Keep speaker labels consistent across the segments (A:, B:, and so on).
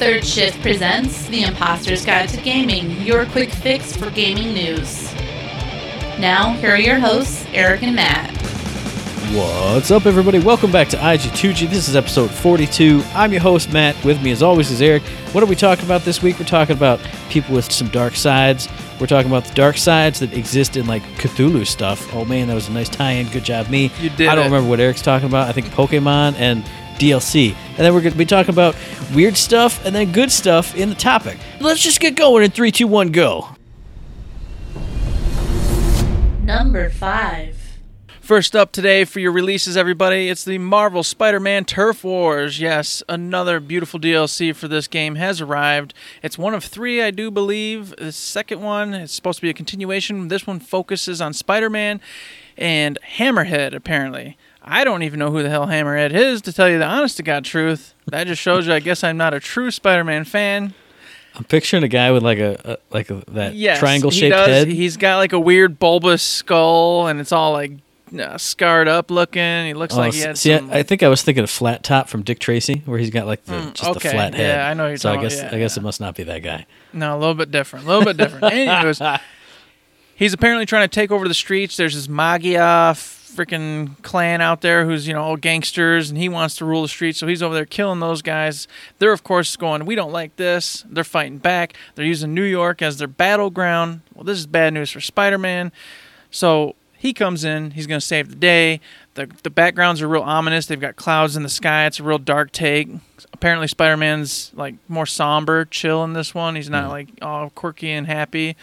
A: Third Shift presents The Imposter's Guide to Gaming, your quick fix for gaming news. Now, here are your hosts, Eric and Matt.
B: What's up, everybody? Welcome back to IG2G. This is episode 42. I'm your host, Matt. With me, as always, is Eric. What are we talking about this week? We're talking about people with some dark sides. We're talking about the dark sides that exist in like Cthulhu stuff. Oh man, that was a nice tie-in. Good job, me.
C: You did
B: I don't
C: it.
B: remember what Eric's talking about. I think Pokemon and DLC. And then we're going to be talking about weird stuff and then good stuff in the topic. Let's just get going in three, two, one, go.
A: Number 5.
C: First up today for your releases, everybody, it's the Marvel Spider Man Turf Wars. Yes, another beautiful DLC for this game has arrived. It's one of three, I do believe. The second one is supposed to be a continuation. This one focuses on Spider Man and Hammerhead, apparently. I don't even know who the hell Hammerhead is, to tell you the honest to God truth. That just shows you, I guess, I'm not a true Spider Man fan.
B: I'm picturing a guy with like a, a like a, that
C: Yes,
B: triangle
C: he
B: shaped
C: does.
B: head.
C: He's got like a weird bulbous skull, and it's all like uh, scarred up looking. He looks
B: Oh,
C: like he had
B: see,
C: some.
B: I, I think I was thinking of Flat Top from Dick Tracy, where he's got like the
C: Mm,
B: just the flat head.
C: yeah, I know you're
B: so I guess
C: yeah,
B: I guess
C: yeah.
B: it must not be that guy.
C: No, a little bit different. A little bit different. Anyways, he's apparently trying to take over the streets. There's this Maggia freaking clan out there who's, you know, all gangsters, and he wants to rule the streets. So he's over there killing those guys. They're, of course, going, We don't like this. They're fighting back. They're using New York as their battleground. Well, this is bad news for Spider Man. So he comes in. He's going to save the day. The, the backgrounds are real ominous. They've got clouds in the sky. It's a real dark take. Apparently, Spider Man's like more somber, chill in this one. He's not mm. like all quirky and happy.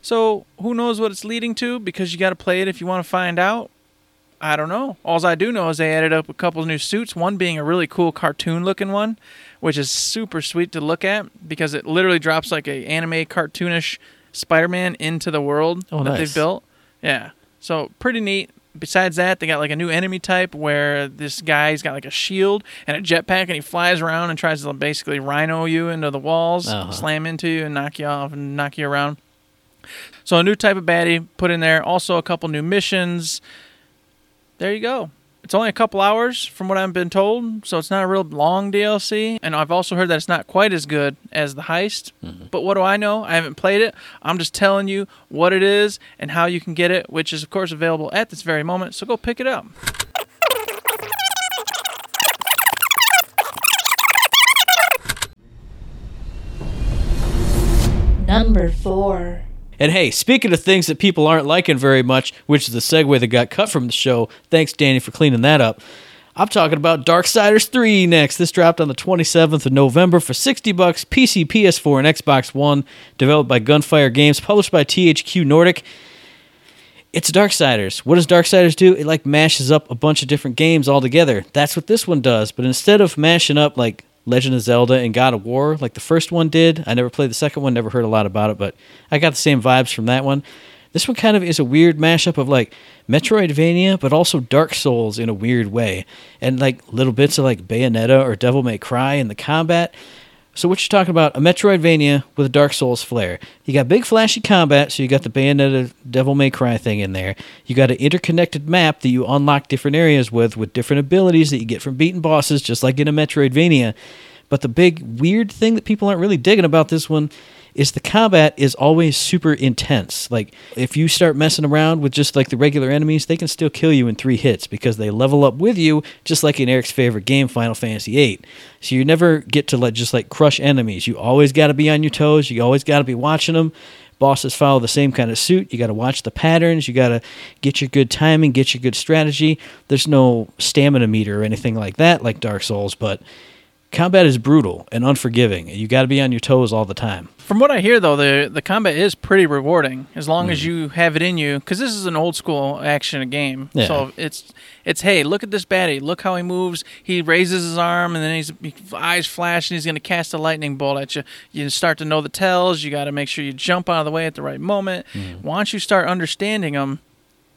C: So who knows what it's leading to? Because you got to play it if you want to find out. I don't know. All I do know is they added up a couple of new suits. One being a really cool cartoon-looking one, which is super sweet to look at because it literally drops like a anime cartoonish Spider-Man into the world
B: Oh,
C: that
B: nice.
C: they've built. Yeah, so pretty neat. Besides that, they got like a new enemy type where this guy's got like a shield and a jetpack, and he flies around and tries to basically rhino you into the walls,
B: Uh-huh.
C: slam into you, and knock you off and knock you around. So a new type of baddie put in there. Also a couple new missions. There you go. It's only a couple hours from what I've been told, so it's not a real long DLC. And I've also heard that it's not quite as good as the heist. Mm-hmm. But what do I know? I haven't played it. I'm just telling you what it is and how you can get it, which is of course available at this very moment. So go pick it up.
A: Number 4.
B: And hey, speaking of things that people aren't liking very much, which is the segue that got cut from the show. Thanks, Danny, for cleaning that up. I'm talking about Darksiders 3 next. This dropped on the 27th of November for 60 bucks, PC, PS4, and Xbox One. Developed by Gunfire Games, published by THQ Nordic. It's Darksiders. What does Darksiders do? It like mashes up a bunch of different games all together. That's what this one does. But instead of mashing up like Legend of Zelda and God of War, like the first one did, I never played the second one, never heard a lot about it, but I got the same vibes from that one. This one kind of is a weird mashup of like Metroidvania, but also Dark Souls in a weird way, and like little bits of like Bayonetta or Devil May Cry in the combat. So what you're talking about? A Metroidvania with a Dark Souls flair. You got big flashy combat, so you got the Bayonetta Devil May Cry thing in there. You got an interconnected map that you unlock different areas with, with different abilities that you get from beating bosses, just like in a Metroidvania. But the big weird thing that people aren't really digging about this one is the combat is always super intense. Like if you start messing around with just like the regular enemies, they can still kill you in three hits because they level up with you, just like in Eric's favorite game, Final Fantasy VIII. So you never get to like just like crush enemies. You always got to be on your toes. You always got to be watching them. Bosses follow the same kind of suit. You got to watch the patterns. You got to get your good timing, get your good strategy. There's no stamina meter or anything like that, like Dark Souls, but combat is brutal and unforgiving. You got to be on your toes all the time.
C: From what I hear, though, the the combat is pretty rewarding as long as mm-hmm. you have it in you. Because this is an old school action game,
B: Yeah.
C: so it's it's hey, look at this baddie, look how he moves. He raises his arm, and then his eyes flash, and he's going to cast a lightning bolt at you. You start to know the tells. You got to make sure you jump out of the way at the right moment. Mm-hmm. Once you start understanding them,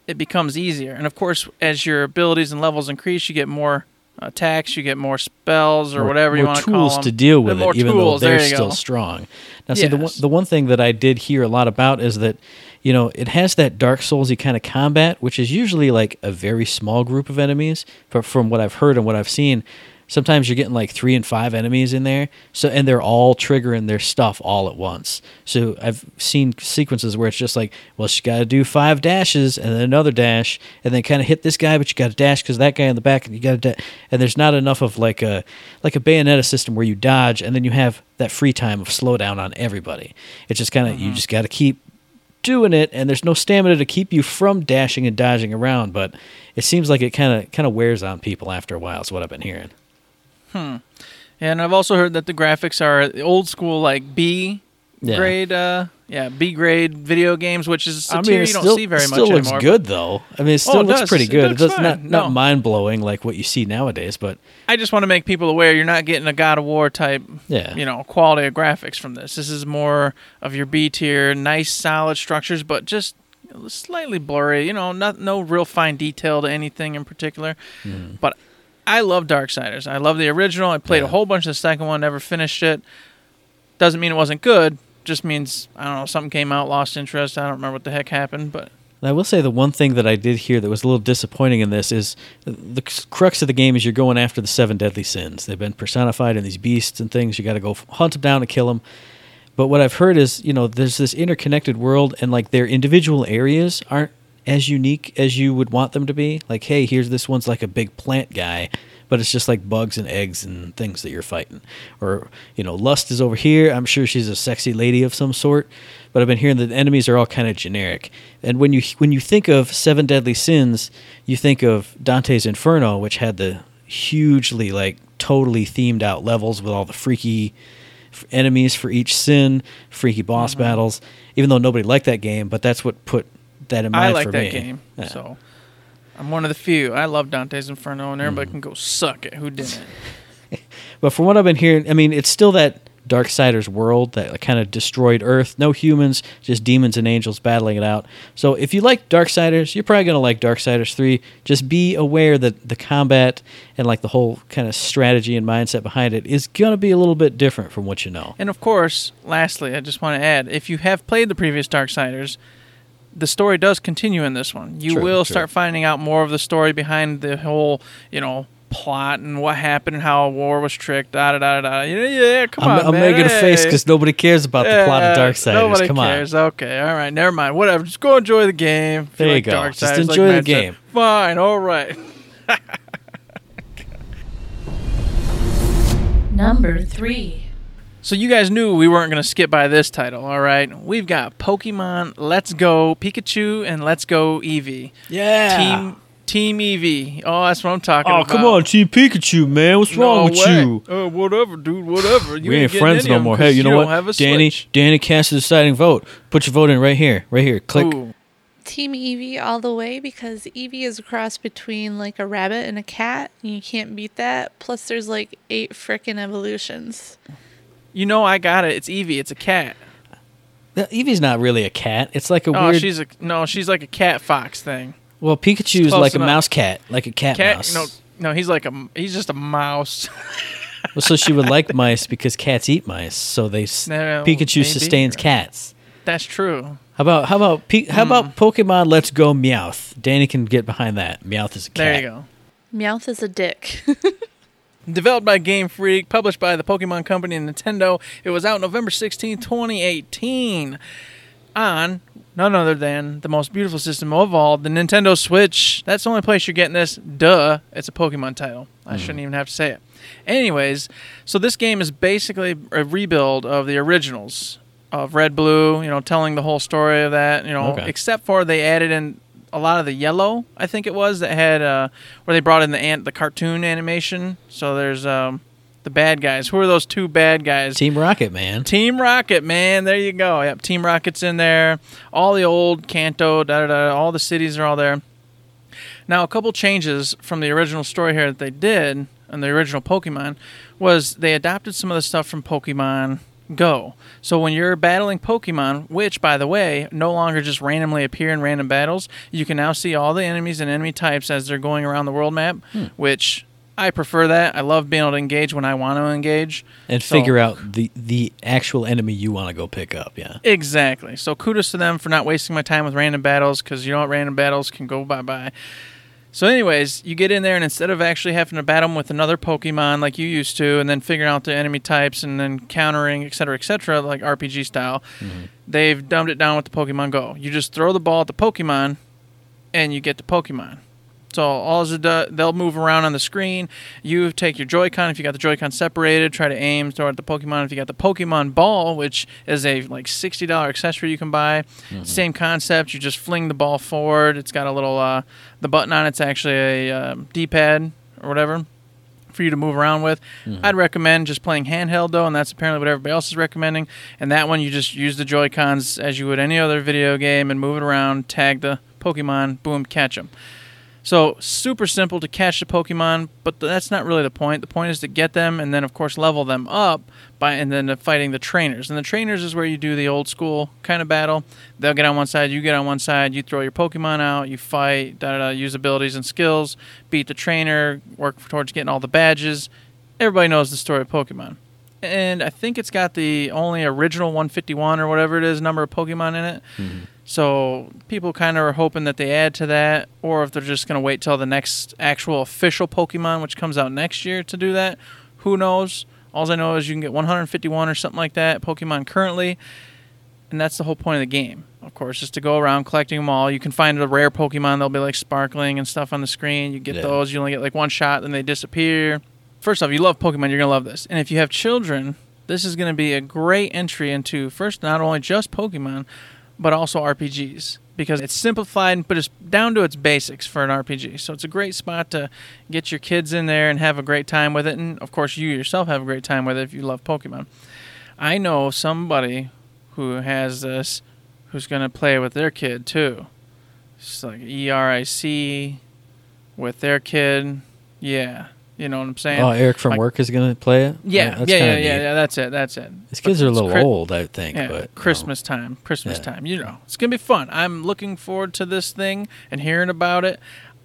C: it becomes easier. And of course, as your abilities and levels increase, you get more Uh, attacks, you get more spells or
B: More-
C: whatever you want to call them.
B: tools to deal with
C: more
B: it, even
C: tools,
B: though they're still
C: go.
B: strong. Now, see, the one, the one thing that I did hear a lot about is that you know it has that Dark Soulsy kind of combat, which is usually like a very small group of enemies. But from what I've heard and what I've seen, sometimes you're getting like three and five enemies in there. So and they're all triggering their stuff all at once. So I've seen sequences where it's just like, well, she got to do five dashes and then another dash, and then kind of hit this guy, but you got to dash because that guy in the back, and you got to. Da- and there's not enough of like a like a Bayonetta system where you dodge and then you have that free time of slowdown on everybody. It's just kind of you mm-hmm. just got to keep doing it and there's no stamina to keep you from dashing and dodging around but it seems like it kind of kind of wears on people after a while is what i've been hearing
C: And I've also heard that the graphics are old school, like B
B: Yeah.
C: grade, uh, yeah, B grade video games, which is a
B: I mean,
C: tier you don't
B: still,
C: see very
B: it
C: much
B: still looks
C: anymore.
B: good though. I mean, it still
C: Oh, it
B: looks
C: does.
B: pretty
C: It
B: good.
C: looks
B: It does not
C: fine.
B: not
C: No.
B: mind blowing like what you see nowadays, but
C: I just want to make people aware you're not getting a God of War type,
B: Yeah.
C: you know, quality of graphics from this. This is more of your B tier, nice solid structures, but just slightly blurry. You know, not no real fine detail to anything in particular. But I love Darksiders. I love the original. I played a whole bunch of the second one, never finished it. Doesn't mean it wasn't good. Just means I don't know something came out, lost interest. I don't remember what the heck happened, but
B: I will say the one thing that I did hear that was a little disappointing in this is the crux of the game is you're going after the seven deadly sins. They've been personified in these beasts and things. You got to go hunt them down and kill them. But what I've heard is, you know, there's this interconnected world, and like their individual areas aren't as unique as you would want them to be. Like, hey, here's this one's like a big plant guy, but it's just like bugs and eggs and things that you're fighting. Or, you know, Lust is over here. I'm sure she's a sexy lady of some sort. But I've been hearing that the enemies are all kind of generic. And when you when you think of Seven Deadly Sins, you think of Dante's Inferno, which had the hugely like totally themed out levels with all the freaky enemies for each sin, freaky boss
C: Mm-hmm.
B: battles. Even though nobody liked that game, but that's what put that in mind
C: I like
B: for
C: that
B: me.
C: game.
B: Yeah.
C: So I'm one of the few. I love Dante's Inferno, and
B: Mm-hmm.
C: everybody can go suck it. Who didn't?
B: But from what I've been hearing, I mean, it's still that Darksiders world that kind of destroyed Earth. No humans, just demons and angels battling it out. So if you like Darksiders, you're probably gonna like Darksiders three. Just be aware that the combat and like the whole kind of strategy and mindset behind it is gonna be a little bit different from what you know.
C: And of course, lastly, I just want to add: if you have played the previous Darksiders, the story does continue in this one. You
B: True,
C: will
B: true.
C: start finding out more of the story behind the whole, you know, plot and what happened and how a war was tricked. Da da da da. da. Yeah, yeah, come
B: I'm,
C: on,
B: I'm
C: man.
B: making a face because nobody cares about the plot of
C: Yeah,
B: Darksiders.
C: Nobody
B: Come
C: cares. Okay, all right, never mind. Whatever. Just go enjoy the game. If
B: There you
C: like
B: go.
C: Darksiders,
B: Just
C: like
B: enjoy the
C: Matt said.
B: game.
C: Fine. All right.
A: Number three.
C: So you guys knew we weren't going to skip by this title, all right? We've got Pokemon Let's Go Pikachu and Let's Go Eevee.
B: Yeah.
C: Team Team Eevee. Oh, that's what I'm talking
B: oh
C: about.
B: Oh, come on, Team Pikachu, man. What's wrong with
C: way.
B: you?
C: Oh, whatever, dude. Whatever. You
B: we ain't
C: getting
B: friends no
C: of 'em
B: more.
C: 'cause
B: Hey, you know
C: don't
B: what?
C: Have a
B: Danny,
C: Switch.
B: Danny cast the deciding vote. Put your vote in right here, right here. Click.
C: Ooh.
D: Team Eevee all the way because Eevee is a cross between like a rabbit and a cat. And you can't beat that. Plus, there's like eight frickin' evolutions.
C: You know I got it. It's Eevee. It's a cat.
B: Uh, Eevee's not really a cat. It's like a
C: Oh,
B: weird.
C: she's a no. She's like a cat fox thing.
B: well, Pikachu is
C: close
B: like a mouse cat, like a cat,
C: Cat.
B: mouse.
C: No, no. He's like a. He's just a mouse.
B: Well, so she would like mice because cats eat mice. So they s-
C: No,
B: Pikachu
C: maybe.
B: sustains cats.
C: That's true.
B: How about how about P- how
C: Hmm.
B: about Pokemon Let's Go Meowth? Danny can get behind that. Meowth is a cat.
C: There you go.
D: Meowth is a dick.
C: Developed by Game Freak, published by the Pokemon Company and Nintendo. It was out November 16, 2018 on none other than the most beautiful system of all, the Nintendo Switch. That's the only place you're getting this. Duh, it's a Pokemon title. I mm-hmm. shouldn't even have to say it. Anyways, so this game is basically a rebuild of the originals of Red Blue, you know, telling the whole story of that, you know,
B: Okay.
C: except for they added in a lot of the yellow, I think it was, that had uh where they brought in the ant the cartoon animation. So there's um the bad guys. Who are those two bad guys?
B: Team Rocket, man.
C: Team Rocket, man. There you go. Yep, Team Rocket's in there. All the old Kanto, da da da. All the cities are all there. Now, a couple changes from the original story here that they did and the original Pokemon was they adopted some of the stuff from Pokemon Go. So when you're battling Pokemon, which by the way, no longer just randomly appear in random battles, you can now see all the enemies and enemy types as they're going around the world map, hmm. which I prefer that. I love being able to engage when I want to engage.
B: And
C: So-
B: figure out the the actual enemy you want to go pick up. Yeah.
C: Exactly. So kudos to them for not wasting my time with random battles because you know what, random battles can go bye bye. So, anyways, you get in there, and instead of actually having to battle them with another Pokemon like you used to, and then figuring out the enemy types and then countering, et cetera, et cetera, like RPG style, mm-hmm. they've dumbed it down with the Pokemon Go. You just throw the ball at the Pokemon, and you get the Pokemon. So all it does, they'll move around on the screen. You take your Joy-Con if you got the Joy-Con separated. Try to aim, throw at the Pokemon. If you got the Pokemon Ball, which is a like sixty dollar accessory you can buy, same concept. You just fling the ball forward. It's got a little uh, the button on it's actually a um, D-pad or whatever for you to move around with. I'd recommend just playing handheld though, and that's apparently what everybody else is recommending. And that one you just use the Joy Cons as you would any other video game and move it around, tag the Pokemon, boom, catch them. So super simple to catch the Pokemon, but that's not really the point. The point is to get them and then of course level them up by and then fighting the trainers. And the trainers is where you do the old school kind of battle. They'll get on one side, you get on one side, you throw your Pokemon out, you fight, da da da, use abilities and skills, beat the trainer, work towards getting all the badges. Everybody knows the story of Pokemon. And I think it's got the only original 151 or whatever it is number of Pokemon in it. Mm-hmm. So people kind of are hoping that they add to that, or if they're just going to wait till the next actual official Pokemon, which comes out next year, to do that. Who knows? All I know is you can get 151 or something like that Pokemon currently, and that's the whole point of the game. Of course, just to go around collecting them all. You can find a rare Pokemon; they'll be like sparkling and stuff on the screen. You get
B: Yeah.
C: those. You only get like one shot, then they disappear. First off, you love Pokemon, you're gonna love this. And if you have children, this is gonna be a great entry into first not only just Pokemon, but also RPGs because it's simplified, but it's down to its basics for an RPG. So it's a great spot to get your kids in there and have a great time with it, and of course you yourself have a great time with it if you love Pokemon. I know somebody who has this who's gonna play with their kid too. It's like ERIC with their kid. Yeah, you know what I'm saying.
B: Oh, Eric from
C: Like-
B: work is going to play it.
C: yeah,
B: that's
C: yeah, yeah, yeah, yeah. That's it. That's it.
B: His kids are a little
C: Chri-
B: old, I think.
C: yeah,
B: but you know.
C: Christmas time, Christmas
B: Yeah.
C: time. You know, it's gonna be fun. I'm looking forward to this thing and hearing about it.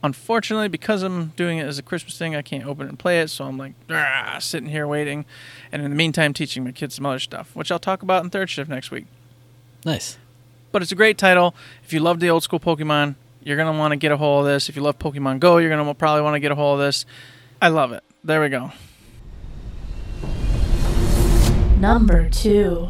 C: Unfortunately, because I'm doing it as a Christmas thing, I can't open it and play it. So I'm like "Ah," sitting here waiting, and in the meantime, teaching my kids some other stuff, which I'll talk about in third shift next week.
B: nice.
C: But it's a great title. If you love the old school Pokemon, you're gonna want to get a hold of this. If you love Pokemon Go, you're gonna probably want to get a hold of this. I love it. There we go.
A: Number two.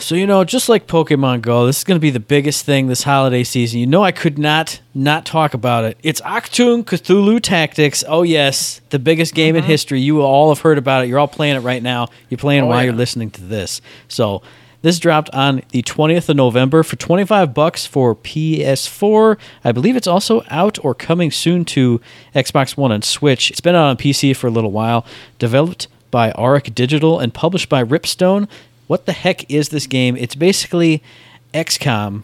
B: So you know, just like Pokemon Go, this is going to be the biggest thing this holiday season. You know, I could not not talk about it. It's Achtung Cthulhu Tactics. Oh yes, the biggest game in history. You all have heard about it. You're all playing it right now. You're playing
C: Mm-hmm. Oh,
B: while
C: yeah.
B: you're listening to this. So this dropped on the 20th of November for 25 bucks for PS4. I believe it's also out or coming soon to Xbox One and Switch. It's been out on PC for a little while. Developed by Auroch Digital and published by Ripstone. What the heck is this game? It's basically XCOM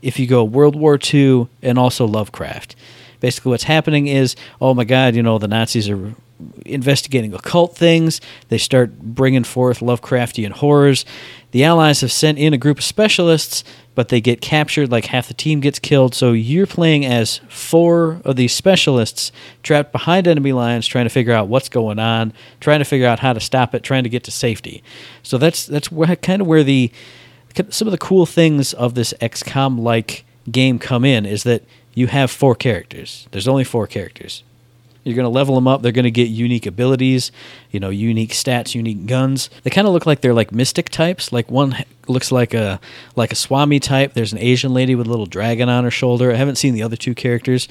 B: if you go World War II and also Lovecraft. Basically, what's happening is, oh my God, you know, the Nazis are investigating occult things. They start bringing forth Lovecraftian horrors. The Allies have sent in a group of specialists, but they get captured. Like half the team gets killed. So you're playing as four of these specialists trapped behind enemy lines, trying to figure out what's going on, trying to figure out how to stop it, trying to get to safety. So that's that's where, kind of where the some of the cool things of this XCOM like game come in is that you have four characters. There's only four characters. You're going to level them up. They're going to get unique abilities, you know, unique stats, unique guns. They kind of look like they're like mystic types. Like one looks like a like a Swami type. There's an Asian lady with a little dragon on her shoulder. I haven't seen the other two characters,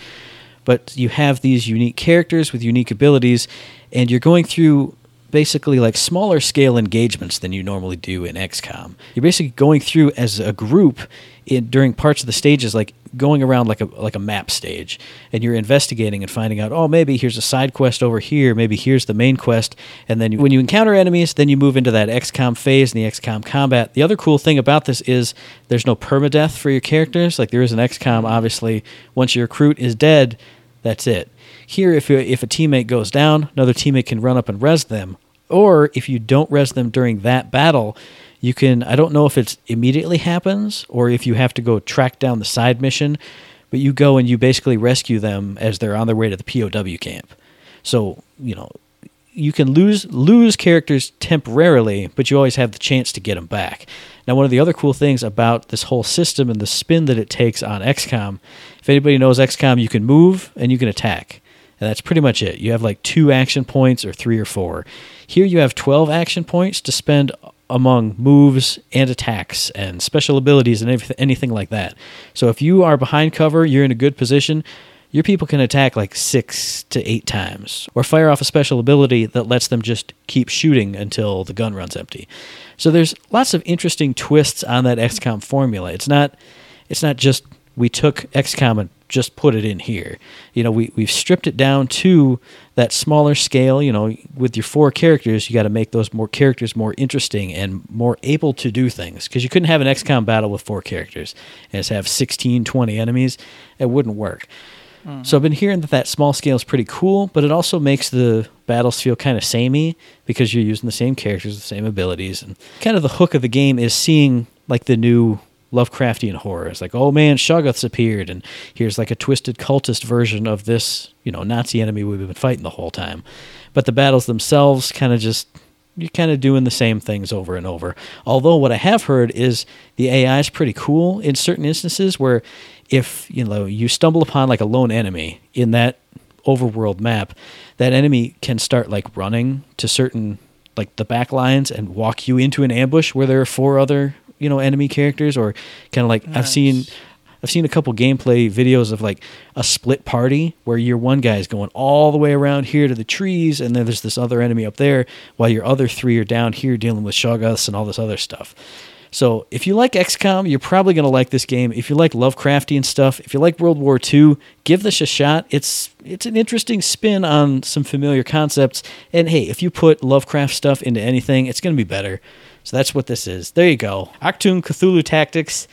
B: but you have these unique characters with unique abilities, and you're going through basically like smaller scale engagements than you normally do in XCOM. You're basically going through as a group in, during parts of the stages, like going around like a like a map stage, and you're investigating and finding out, oh, maybe here's a side quest over here, maybe here's the main quest, and then when you encounter enemies, then you move into that XCOM phase and the XCOM combat. The other cool thing about this is there's no permadeath for your characters, like there is an XCOM. Obviously, once your recruit is dead, that's it. Here, if if a teammate goes down, another teammate can run up and res them. Or if you don't res them during that battle, you can. I don't know if it immediately happens or if you have to go track down the side mission, but you go and you basically rescue them as they're on their way to the POW camp. So you know, you can lose lose characters temporarily, but you always have the chance to get them back. Now, one of the other cool things about this whole system and the spin that it takes on XCOM, if anybody knows XCOM, you can move and you can attack. And that's pretty much it. You have like two action points or three or four. Here you have 12 action points to spend among moves and attacks and special abilities and anything like that. So if you are behind cover, you're in a good position, your people can attack like six to eight times or fire off a special ability that lets them just keep shooting until the gun runs empty. So there's lots of interesting twists on that XCOM formula. It's not it's not just we took XCOM and just put it in here. You know, we, we've stripped it down to that smaller scale. You know, with your four characters, you got to make those more characters more interesting and more able to do things. Because you couldn't have an XCOM battle with four characters and just have 16, 20 enemies. It wouldn't work. Mm-hmm. So I've been hearing that that small scale is pretty cool, but it also makes the battles feel kind of samey because you're using the same characters, the same abilities, and kind of the hook of the game is seeing like the new Lovecraftian horror. It's like, oh man, Shoggoth's appeared, and here's like a twisted cultist version of this, you know, Nazi enemy we've been fighting the whole time. But the battles themselves kind of just you're kind of doing the same things over and over. Although what I have heard is the AI is pretty cool in certain instances where if you know you stumble upon like a lone enemy in that overworld map, that enemy can start like running to certain like the back lines and walk you into an ambush where there are four other you know enemy characters or kind of like I've seen I've seen a couple gameplay videos of like a split party where your one guy is going all the way around here to the trees, and then there's this other enemy up there, while your other three are down here dealing with Shoggoths and all this other stuff. So if you like XCOM, you're probably going to like this game. If you like Lovecraftian stuff, if you like World War II, give this a shot. It's it's an interesting spin on some familiar concepts. And hey, if you put Lovecraft stuff into anything, it's going to be better. So that's what this is. There you go. Achtung Cthulhu Tactics.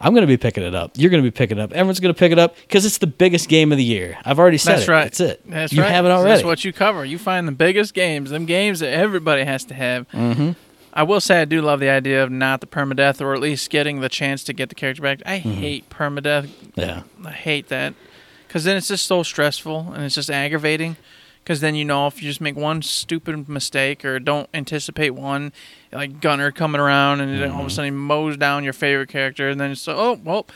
B: I'm going to be picking it up. You're going to be picking it up. Everyone's going to pick it up because it's the biggest game of the year. I've already said
C: That's
B: it.
C: right.
B: That's it.
C: That's
B: you
C: right.
B: have it already.
C: That's what you cover. You find the biggest games, them games that everybody has to have. Mm-hmm. I will say I do love the idea of not the permadeath, or at least getting the chance to get the character back. I hate permadeath.
B: Mm-hmm. Yeah.
C: I hate that because then it's just so stressful and it's just aggravating. Because then you know if you just make one stupid mistake or don't anticipate one, like Gunner coming around and then all of a sudden he mows down your favorite character, and then it's so oh well,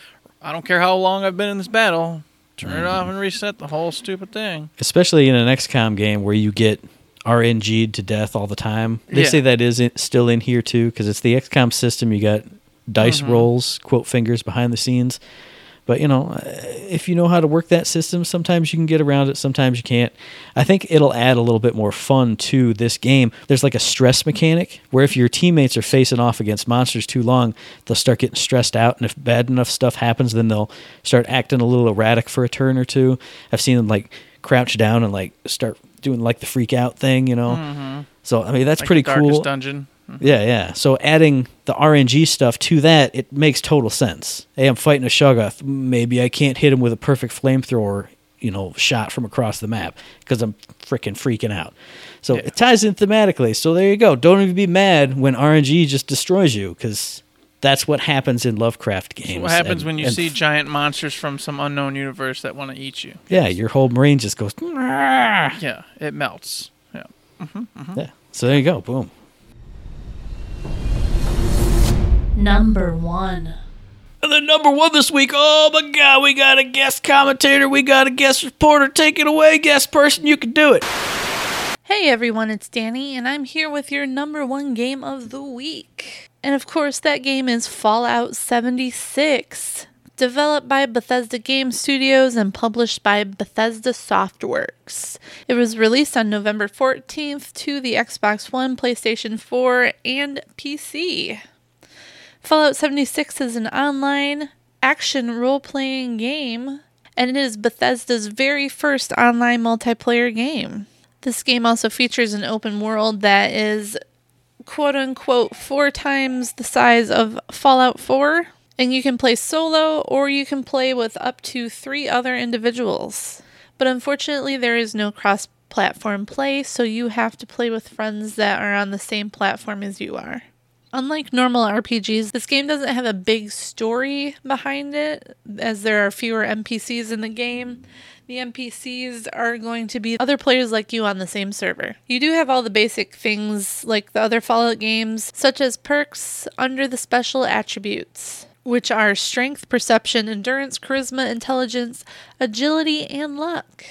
C: I don't care how long I've been in this battle, turn it off and reset the whole stupid thing.
B: especially in an XCOM game where you get RNG'd to death all the time. They
C: Yeah.
B: say that is still in here too because it's the XCOM system. You got dice
C: Mm-hmm.
B: rolls, quote fingers behind the scenes. But you know, if you know how to work that system, sometimes you can get around it, sometimes you can't. I think it'll add a little bit more fun to this game. There's like a stress mechanic where if your teammates are facing off against monsters too long, they'll start getting stressed out, and if bad enough stuff happens, then they'll start acting a little erratic for a turn or two. I've seen them like crouch down and like start doing like the freak out thing, you know. Mm-hmm. So I mean, that's
C: Like
B: pretty
C: the
B: cool.
C: Dungeon.
B: Yeah, yeah. So adding the RNG stuff to that, it makes total sense. Hey, I'm fighting a Shoggoth. Maybe I can't hit him with a perfect flamethrower, you know, shot from across the map because I'm freaking freaking out. So
C: Yeah.
B: it ties in thematically. So there you go. Don't even be mad when RNG just destroys you because that's what happens in Lovecraft games.
C: What happens
B: And-
C: when you
B: and
C: see giant monsters from some unknown universe that want to eat you?
B: Yeah, your whole brain just goes.
C: Yeah, it melts. Yeah. Mm-hmm, mm-hmm.
B: Yeah. So there you go. Boom.
A: Number one.
B: And then number one this week, oh my god, we got a guest commentator, we got a guest reporter. Take it away, guest person, you can do it.
D: Hey everyone, it's Danny, and I'm here with your number one game of the week. And of course, that game is Fallout 76, developed by Bethesda Game Studios and published by Bethesda Softworks. It was released on November 14th to the Xbox One, PlayStation 4, and PC. Fallout 76 is an online action role playing game, and it is Bethesda's very first online multiplayer game. This game also features an open world that is quote unquote four times the size of Fallout 4, and you can play solo or you can play with up to three other individuals. But unfortunately, there is no cross platform play, so you have to play with friends that are on the same platform as you are. Unlike normal RPGs, this game doesn't have a big story behind it, as there are fewer NPCs in the game. The NPCs are going to be other players like you on the same server. You do have all the basic things like the other Fallout games, such as perks under the special attributes, which are strength, perception, endurance, charisma, intelligence, agility, and luck.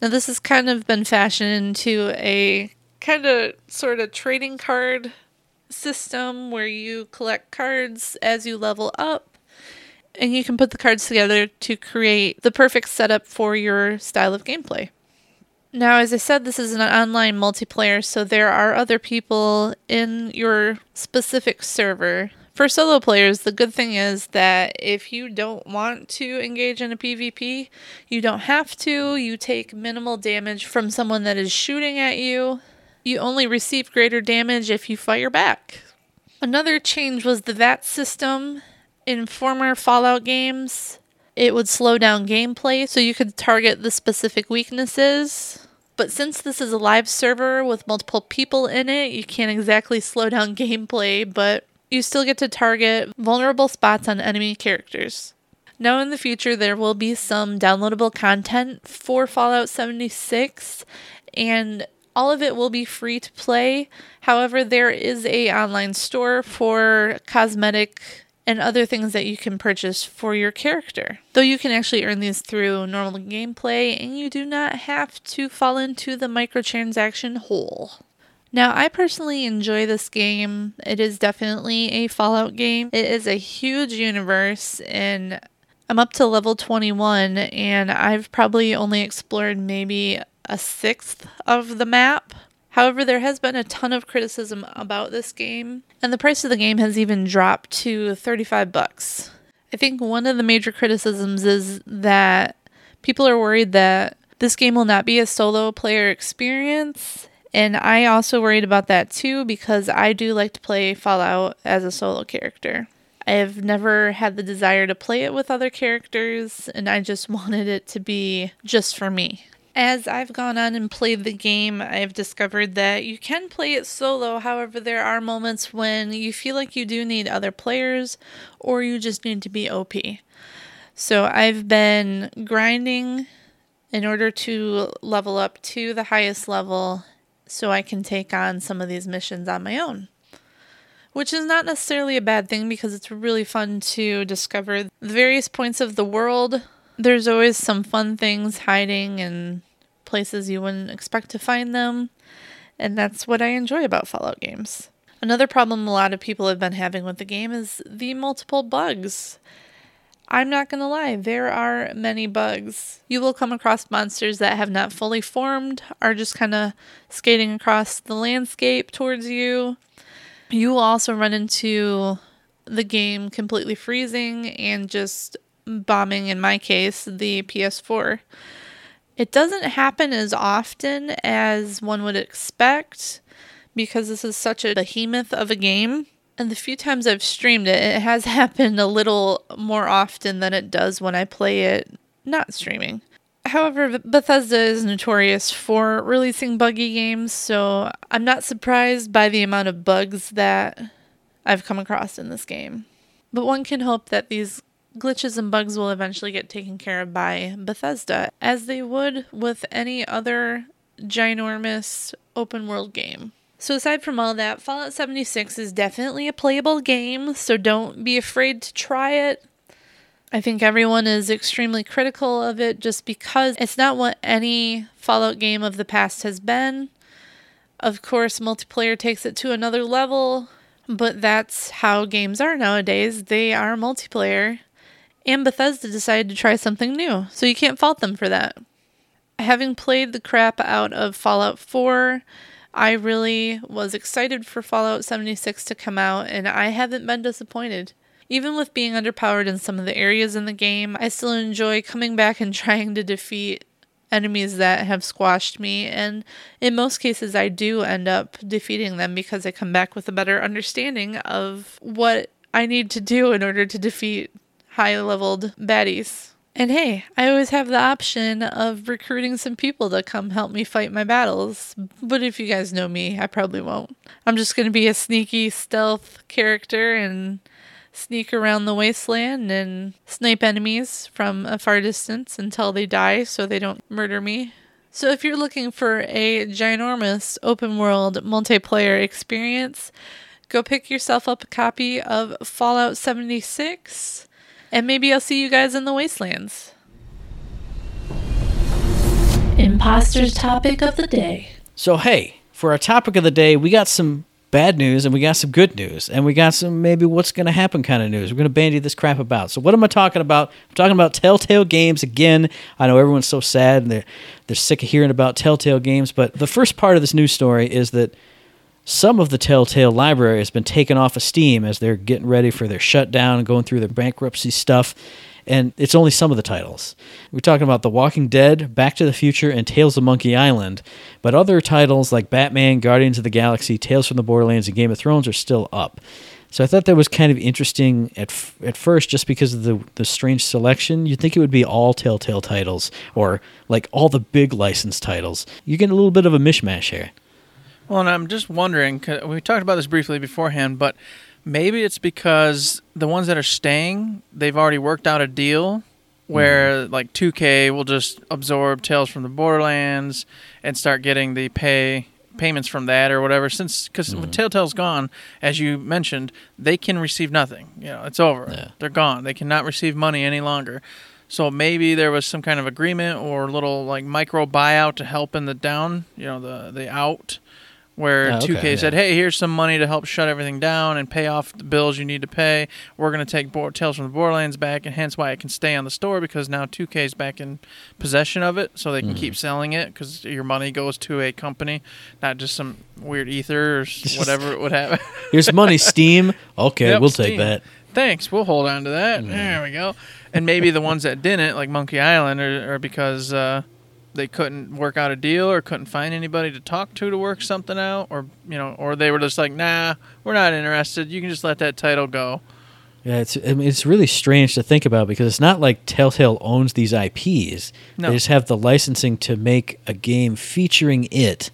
D: Now, this has kind of been fashioned into a kind of sort of trading card system where you collect cards as you level up and you can put the cards together to create the perfect setup for your style of gameplay. Now, as I said, this is an online multiplayer, so there are other people in your specific server. For solo players, the good thing is that if you don't want to engage in a PvP, you don't have to. You take minimal damage from someone that is shooting at you. You only receive greater damage if you fire back. Another change was the VAT system. In former Fallout games, it would slow down gameplay so you could target the specific weaknesses. But since this is a live server with multiple people in it, you can't exactly slow down gameplay, but you still get to target vulnerable spots on enemy characters. Now, in the future, there will be some downloadable content for Fallout 76, and all of it will be free to play. However, there is a online store for cosmetic and other things that you can purchase for your character. Though you can actually earn these through normal gameplay and you do not have to fall into the microtransaction hole. Now, I personally enjoy this game. It is definitely a Fallout game. It is a huge universe and I'm up to level 21 and I've probably only explored maybe a sixth of the map. However, there has been a ton of criticism about this game, and the price of the game has even dropped to 35 bucks. I think one of the major criticisms is that people are worried that this game will not be a solo player experience, and I also worried about that too because I do like to play Fallout as a solo character. I have never had the desire to play it with other characters, and I just wanted it to be just for me. As I've gone on and played the game, I've discovered that you can play it solo. However, there are moments when you feel like you do need other players or you just need to be OP. So I've been grinding in order to level up to the highest level so I can take on some of these missions on my own. Which is not necessarily a bad thing because it's really fun to discover the various points of the world there's always some fun things hiding in places you wouldn't expect to find them, and that's what I enjoy about Fallout games. Another problem a lot of people have been having with the game is the multiple bugs. I'm not gonna lie, there are many bugs. You will come across monsters that have not fully formed, are just kind of skating across the landscape towards you. You will also run into the game completely freezing and just bombing, in my case, the PS4. It doesn't happen as often as one would expect because this is such a behemoth of a game. And the few times I've streamed it, it has happened a little more often than it does when I play it not streaming. However, Bethesda is notorious for releasing buggy games, so I'm not surprised by the amount of bugs that I've come across in this game. But one can hope that these glitches and bugs will eventually get taken care of by Bethesda, as they would with any other ginormous open world game. So, aside from all that, Fallout 76 is definitely a playable game, so don't be afraid to try it. I think everyone is extremely critical of it just because it's not what any Fallout game of the past has been. Of course, multiplayer takes it to another level, but that's how games are nowadays. They are multiplayer. And Bethesda decided to try something new, so you can't fault them for that. Having played the crap out of Fallout 4, I really was excited for Fallout 76 to come out, and I haven't been disappointed. Even with being underpowered in some of the areas in the game, I still enjoy coming back and trying to defeat enemies that have squashed me, and in most cases, I do end up defeating them because I come back with a better understanding of what I need to do in order to defeat high leveled baddies. And hey, I always have the option of recruiting some people to come help me fight my battles. But if you guys know me, I probably won't. I'm just going to be a sneaky stealth character and sneak around the wasteland and snipe enemies from a far distance until they die so they don't murder me. So if you're looking for a ginormous open world multiplayer experience, go pick yourself up a copy of Fallout 76 and maybe I'll see you guys in the wastelands.
A: Imposters topic of the day.
B: So, hey, for our topic of the day, we got some bad news and we got some good news and we got some maybe what's going to happen kind of news. We're going to bandy this crap about. So, what am I talking about? I'm talking about Telltale Games again. I know everyone's so sad and they're, they're sick of hearing about Telltale Games, but the first part of this news story is that some of the Telltale library has been taken off of Steam as they're getting ready for their shutdown and going through their bankruptcy stuff. And it's only some of the titles. We're talking about The Walking Dead, Back to the Future, and Tales of Monkey Island. But other titles like Batman, Guardians of the Galaxy, Tales from the Borderlands, and Game of Thrones are still up. So I thought that was kind of interesting at f- at first, just because of the the strange selection. You'd think it would be all Telltale titles, or like all the big licensed titles. You get a little bit of a mishmash here.
C: Well, and I'm just wondering, we talked about this briefly beforehand, but maybe it's because the ones that are staying, they've already worked out a deal where mm-hmm. like 2K will just absorb Tales from the Borderlands and start getting the pay payments from that or whatever since because when mm-hmm. Telltale's gone as you mentioned they can receive nothing. You know it's over.
B: Yeah.
C: they're gone. They cannot receive money any longer. So maybe there was some kind of agreement or little like micro buyout to help in the down you know the the out where
B: Oh, okay,
C: 2K
B: yeah.
C: said, "Hey, here's some money to help shut everything down and pay off the bills you need to pay. We're going to take Bo- Tales from the Borderlands back, and hence why it can stay on the store because now 2K is back in possession of it, so they can
B: Mm-hmm.
C: keep selling it because your money goes to a company, not just some weird ether or whatever it would have.
B: Here's money, Steam. Okay,
C: Yep,
B: we'll take that.
C: Thanks, we'll hold on to that.
B: Mm-hmm.
C: There we go. And maybe the ones that didn't, like Monkey Island, are, are because uh, they couldn't work out a deal or couldn't find anybody to talk to to work something out, or you know, or they were just like, "Nah, we're not interested. You can just let that title go."
B: Yeah, it's I mean, it's really strange to think about because it's not like Telltale owns these IPs.
C: No.
B: They just have the licensing to make a game featuring it.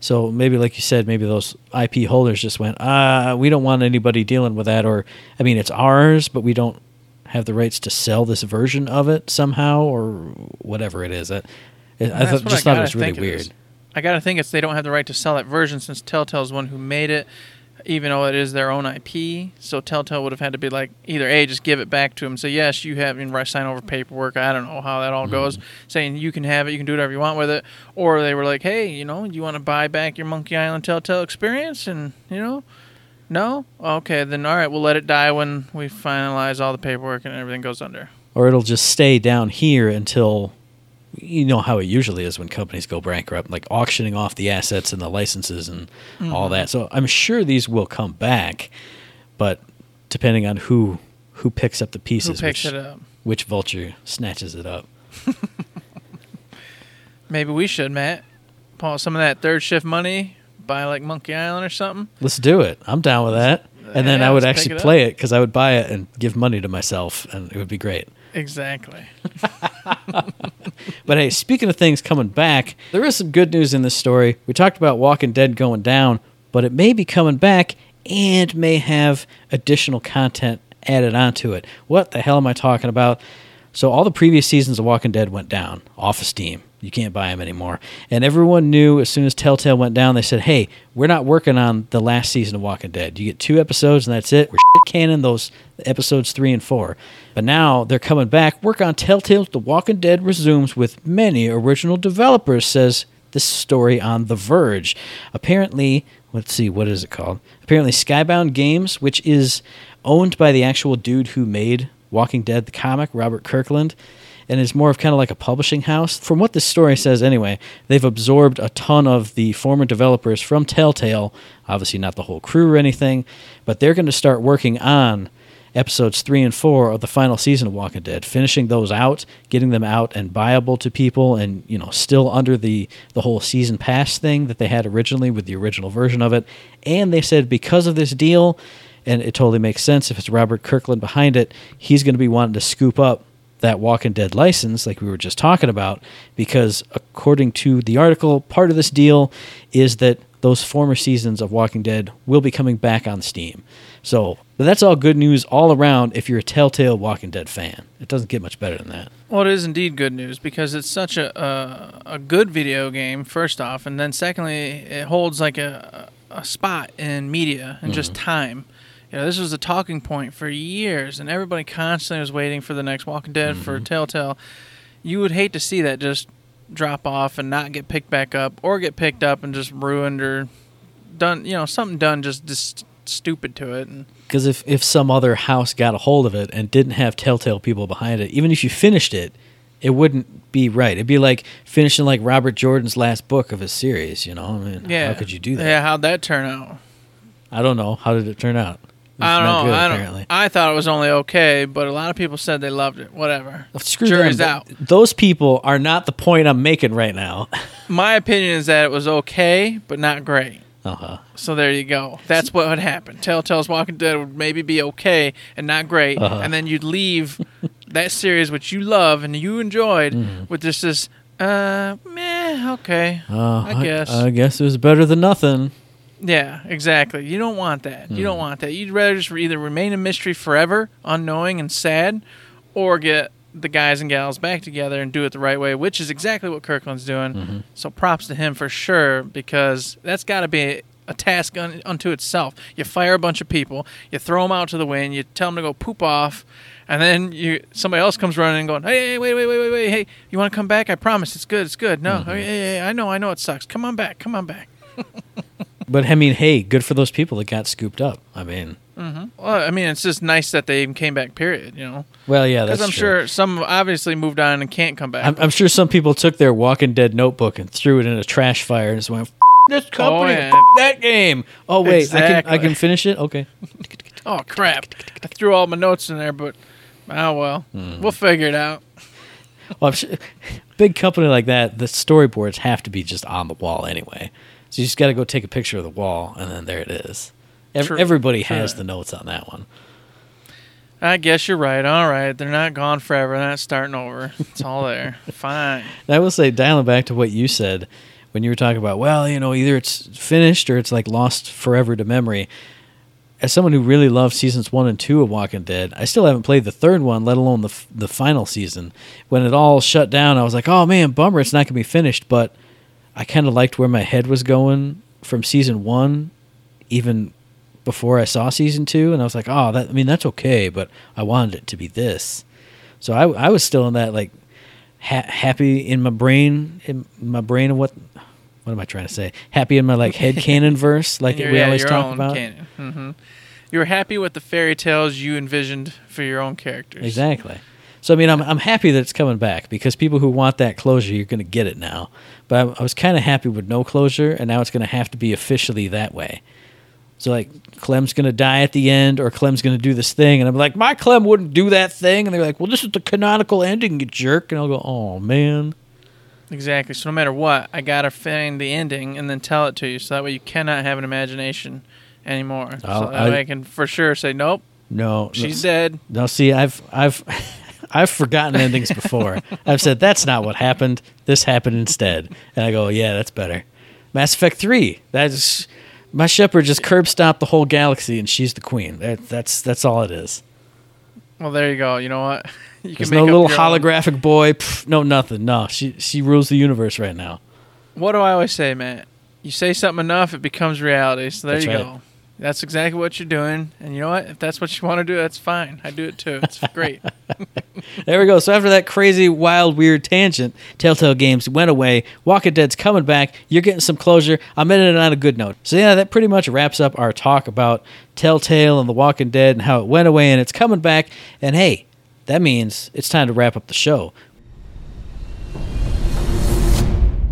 B: So maybe, like you said, maybe those IP holders just went, ah, we don't want anybody dealing with that. Or, I mean, it's ours, but we don't have the rights to sell this version of it somehow, or whatever it is. That I
C: And
B: thought,
C: that's what
B: just thought it was really weird.
C: is. I gotta think it's they don't have the right to sell that version since Telltale's the one who made it, even though it is their own IP. So Telltale would have had to be like either a just give it back to them, say yes you have and sign over paperwork. I don't know how that all goes, mm-hmm. saying you can have it, you can do whatever you want with it, or they were like, hey, you know, you want to buy back your Monkey Island Telltale experience, and you know. No? Okay, then all right, we'll let it die when we finalize all the paperwork and everything goes under.
B: or it'll just stay down here until you know how it usually is when companies go bankrupt, like auctioning off the assets and the licenses and
C: Mm-hmm.
B: all that. So I'm sure these will come back, but depending on who who picks up the pieces,
C: picks
B: which,
C: it up?
B: which vulture snatches it up.
C: Maybe we should, Matt. Paul, some of that third shift money, buy like Monkey Island or something.
B: Let's do it. I'm down with that. And then I would actually
C: it
B: play it because I would buy it and give money to myself, and it would be great.
C: Exactly.
B: But hey, speaking of things coming back, there is some good news in this story. We talked about Walking Dead going down, but it may be coming back and may have additional content added onto it. What the hell am I talking about? So all the previous seasons of Walking Dead went down off of Steam. You can't buy them anymore. And everyone knew as soon as Telltale went down, they said, "Hey, we're not working on the last season of Walking Dead. You get two episodes and that's it. We're shit canning those episodes three and four. But now they're coming back. Work on Telltale's The Walking Dead resumes with many original developers." Says this story on The Verge. Apparently, let's see, what is it called? Apparently, Skybound Games, which is owned by the actual dude who made Walking Dead, the comic, Robert Kirkland, and is more of kind of like a publishing house. From what this story says, anyway, they've absorbed a ton of the former developers from Telltale, obviously not the whole crew or anything, but they're going to start working on episodes three and four of the final season of Walking Dead, finishing those out, getting them out and buyable to people, and you know still under the the whole season pass thing that they had originally with the original version of it. And they said because of this deal, and it totally makes sense if it's Robert Kirkland behind it, he's going to be wanting to scoop up that Walking Dead license, like we were just talking about, because according to the article, part of this deal is that those former seasons of Walking Dead will be coming back on Steam. So but that's all good news all around if you're a Telltale Walking Dead fan. It doesn't get much better than that.
C: Well, it is indeed good news because it's such a a, a good video game. First off, and then secondly, it holds like a a spot in media and just mm-hmm. time. You know, this was a talking point for years, and everybody constantly was waiting for the next Walking Dead for mm-hmm. Telltale. You would hate to see that just drop off and not get picked back up, or get picked up and just ruined or done. You know, something done just just stupid to it.
B: Because if, if some other house got a hold of it and didn't have Telltale people behind it, even if you finished it, it wouldn't be right. It'd be like finishing like Robert Jordan's last book of his series. You know, I mean,
C: yeah,
B: how could you do that?
C: Yeah, how'd that turn out?
B: I don't know. How did it turn out?
C: I don't
B: good,
C: I don't.
B: apparently.
C: I thought it was only okay, but a lot of people said they loved it. Whatever.
B: Screw
C: Jury's
B: them.
C: out.
B: Those people are not the point I'm making right now.
C: My opinion is that it was okay, but not great.
B: uh huh.
C: So there you go. That's what would happen. Telltale's Walking Dead would maybe be okay and not great,
B: Uh-huh.
C: and then you'd leave that series which you love and you enjoyed
B: Mm-hmm.
C: with just this, uh, meh, okay,
B: Uh,
C: I guess.
B: I, guess it was better than nothing.
C: Yeah, exactly. You don't want that. You don't want that. You'd rather just either remain a mystery forever, unknowing and sad, or get the guys and gals back together and do it the right way, which is exactly what Kirkman's doing.
B: Mm-hmm.
C: So props to him for sure, because that's got to be a, task un, unto itself. You fire a bunch of people, you throw them out to the wind, you tell them to go poop off, and then you somebody else comes running and going, hey, hey, wait, wait, wait, wait, wait, hey, you want to come back? I promise, it's good, it's good. No, hey, hey, hey, I know, I know it sucks. Come on back, come on back.
B: But I mean, hey, good for those people that got scooped up. I mean,
C: Well, I mean, it's just nice that they even came back. Period. You know,
B: well, yeah, that's
C: because I'm
B: true.
C: sure some obviously moved on and can't come back.
B: I'm, I'm sure some people took their Walking Dead notebook and threw it in a trash fire and just went, F- this company,
C: yeah.
B: f- that game. Oh wait, I can I can finish it. Okay.
C: oh crap! I threw all my notes in there, but oh well,
B: Hmm.
C: we'll figure it out.
B: Well, I'm sure, big company like that, the storyboards have to be just on the wall anyway. So you just got to go take a picture of the wall, and then there it is. Ev- everybody has the notes on that one.
C: I guess you're right. All right, they're not gone forever. They're not starting over. It's all there. Fine.
B: And I will say, dialing back to what you said when you were talking about, well, you know, either it's finished or it's like lost forever to memory. As someone who really loved seasons one and two of Walking Dead, I still haven't played the third one, let alone the f- the final season. When it all shut down, I was like, oh man, bummer, it's not gonna be finished. But I kind of liked where my head was going from season one, even before I saw season two, and I was like, oh, that I mean that's okay, but I wanted it to be this. So I, I was still in that like ha- happy in my brain in my brain of what what am I trying to say? Happy in my like head canon verse, like
C: Your-
B: we
C: yeah,
B: always
C: your
B: talk
C: own
B: about.
C: canon. hmm You were happy with the fairy tales you envisioned for your own characters.
B: Exactly. So I mean, I'm I'm happy that it's coming back because people who want that closure, you're going to get it now. But I, I was kind of happy with no closure, and now it's going to have to be officially that way. So like, Clem's going to die at the end, or Clem's going to do this thing, and I'm like, my Clem wouldn't do that thing, and they're like, well, this is the canonical ending, you jerk, and I'll go, oh man.
C: Exactly. So no matter what, I gotta find the ending and then tell it to you, so that way you cannot have an imagination anymore.
B: I'll-
C: so that
B: I-
C: way I can for sure say, nope,
B: No,
C: she's
B: no,
C: dead.
B: No, see, I've I've I've forgotten endings before. I've said that's not what happened. This happened instead, and I go, yeah, that's better. Mass Effect Three. That's my Shepard just curb stopped the whole galaxy, and she's the queen. That, that's that's all it is.
C: Well, there you go. You know what? You
B: There's
C: can
B: no little
C: your own-
B: holographic boy. Pff, no nothing. No, she she rules the universe right now.
C: What do I always say, Matt? You say something enough, it becomes reality. So there
B: That's
C: you
B: right.
C: go. That's exactly what you're doing. And you know what? If that's what you want to do, that's fine. I do it too. It's great.
B: There we go. So after that crazy, wild, weird tangent, Telltale Games went away. Walking Dead's coming back. You're getting some closure. I'm ending it on a good note. So yeah, that pretty much wraps up our talk about Telltale and The Walking Dead and how it went away and it's coming back. And hey, that means it's time to wrap up the show.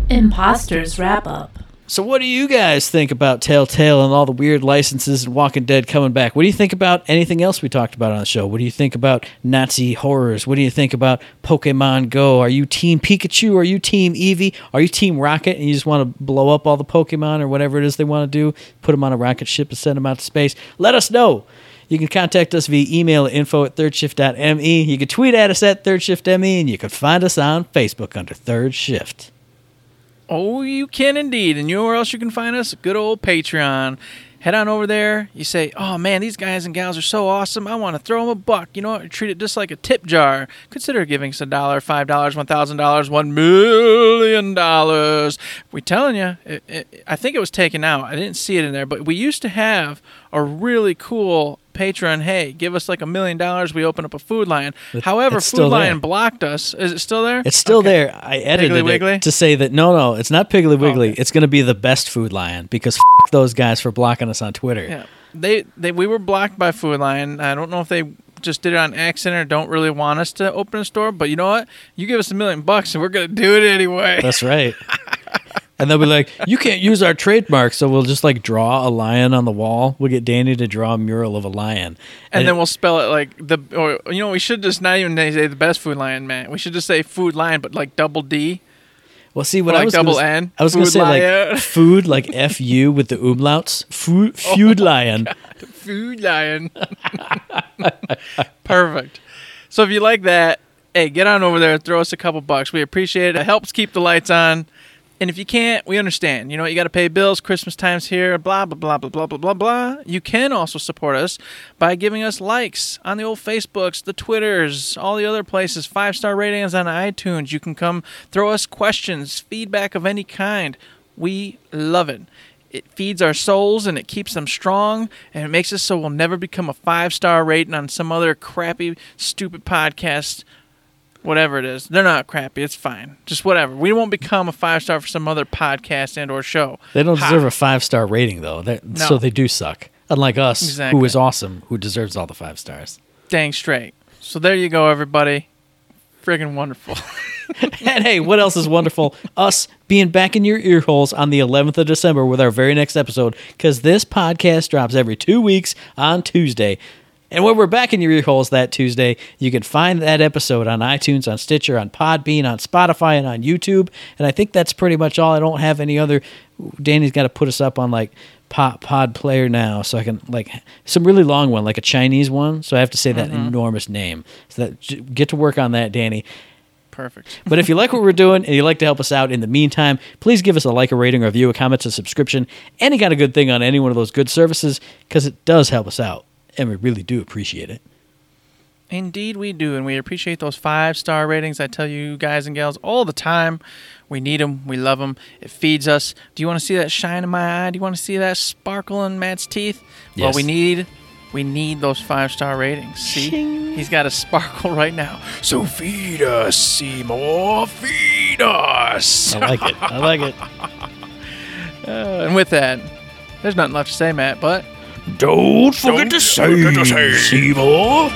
A: Imposters wrap up.
B: So what do you guys think about Telltale and all the weird licenses and Walking Dead coming back? What do you think about anything else we talked about on the show? What do you think about Nazi horrors? What do you think about Pokemon Go? Are you Team Pikachu? Are you Team Eevee? Are you Team Rocket and you just want to blow up all the Pokemon or whatever it is they want to do? Put them on a rocket ship and send them out to space? Let us know. You can contact us via email at info at thirdshift.me. You can tweet at us at thirdshiftme, and you can find us on Facebook under Third Shift.
C: Oh, you can indeed. And you know where else you can find us? Good old Patreon. Head on over there. You say, oh man, these guys and gals are so awesome. I want to throw them a buck. You know what? Treat it just like a tip jar. Consider giving us a dollar, five dollars, one thousand dollars, one million dollars. We telling you, it, it, I think it was taken out. I didn't see it in there, but we used to have a really cool Patreon. Hey, give us like a million dollars. We open up a Food Lion.
B: It-
C: However, Food Lion blocked us. Is it still there?
B: It's still
C: Okay.
B: there. I edited
C: Wiggly?
B: it to say that no, no, it's not Piggly oh, Wiggly.
C: Okay.
B: It's going to be the best Food Lion because f- those guys for blocking us on Twitter.
C: Yeah, they they we were blocked by Food Lion. I don't know if they just did it on accident or don't really want us to open a store. But you know what? You give us a million bucks and we're gonna do it anyway.
B: That's right. and they'll be like, "You can't use our trademark," so we'll just like draw a lion on the wall. We'll get Danny to draw a mural of a lion,
C: and then
B: it-
C: we'll spell it like the or you know we should just not even say the best Food Lion man. We should just say Food Lion, but like double D.
B: Well, see what I was gonna
C: double
B: s-
C: N,
B: I was going to say
C: Lion.
B: like food, like F U with the umlauts. Food,
C: Oh
B: food lion.
C: Food Lion. Perfect. So if you like that, hey, get on over there, throw us a couple bucks. We appreciate it. It helps keep the lights on. And if you can't, we understand. You know, you got to pay bills. Christmas time's here. Blah blah blah blah blah blah blah blah. You can also support us by giving us likes on the old Facebooks, the Twitters, all the other places. Five star ratings on iTunes. You can come throw us questions, feedback of any kind. We love it. It feeds our souls and it keeps them strong and it makes us so we'll never become a five star rating on some other crappy, stupid podcast. Whatever it is, they're not crappy. It's fine. Just whatever. We won't become a five star for some other podcast and or show.
B: They don't
C: Ha.
B: deserve a five star rating though. They're- So they do suck. Unlike us, who
C: Exactly.
B: is awesome, who deserves all the five stars.
C: Dang straight. So there you go, everybody. Friggin' wonderful.
B: And hey, what else is wonderful? Us being back in your ear holes on the 11th of December with our very next episode, because this podcast drops every two weeks on Tuesday. And when we're back in your ear holes that Tuesday, you can find that episode on iTunes, on Stitcher, on Podbean, on Spotify, and on YouTube. And I think that's pretty much all. I don't have any other. Danny's got to put us up on like Pod, pod Player now, so I can like some really long one, like a Chinese one. So I have to say that mm-hmm. enormous name. So that get to work on that, Danny.
C: Perfect.
B: But if you like what we're doing and you'd like to help us out in the meantime, please give us a like, a rating, a review, a comment, a subscription, any kind of good thing on any one of those good services because it does help us out. And we really do appreciate it.
C: Indeed, we do, and we appreciate those five star ratings. I tell you guys and gals all the time, we need them, we love them. It feeds us. Do you want to see that shine in my eye? Do you want to see that sparkle in Matt's teeth?
B: Yes.
C: Well, we need, we need those five star ratings. See, he's got a sparkle right now. So feed us, Seymour. Feed us.
B: I like it. I like it.
C: Uh, and with that, there's nothing left to say, Matt. But
E: Don't forget to say, Seymour.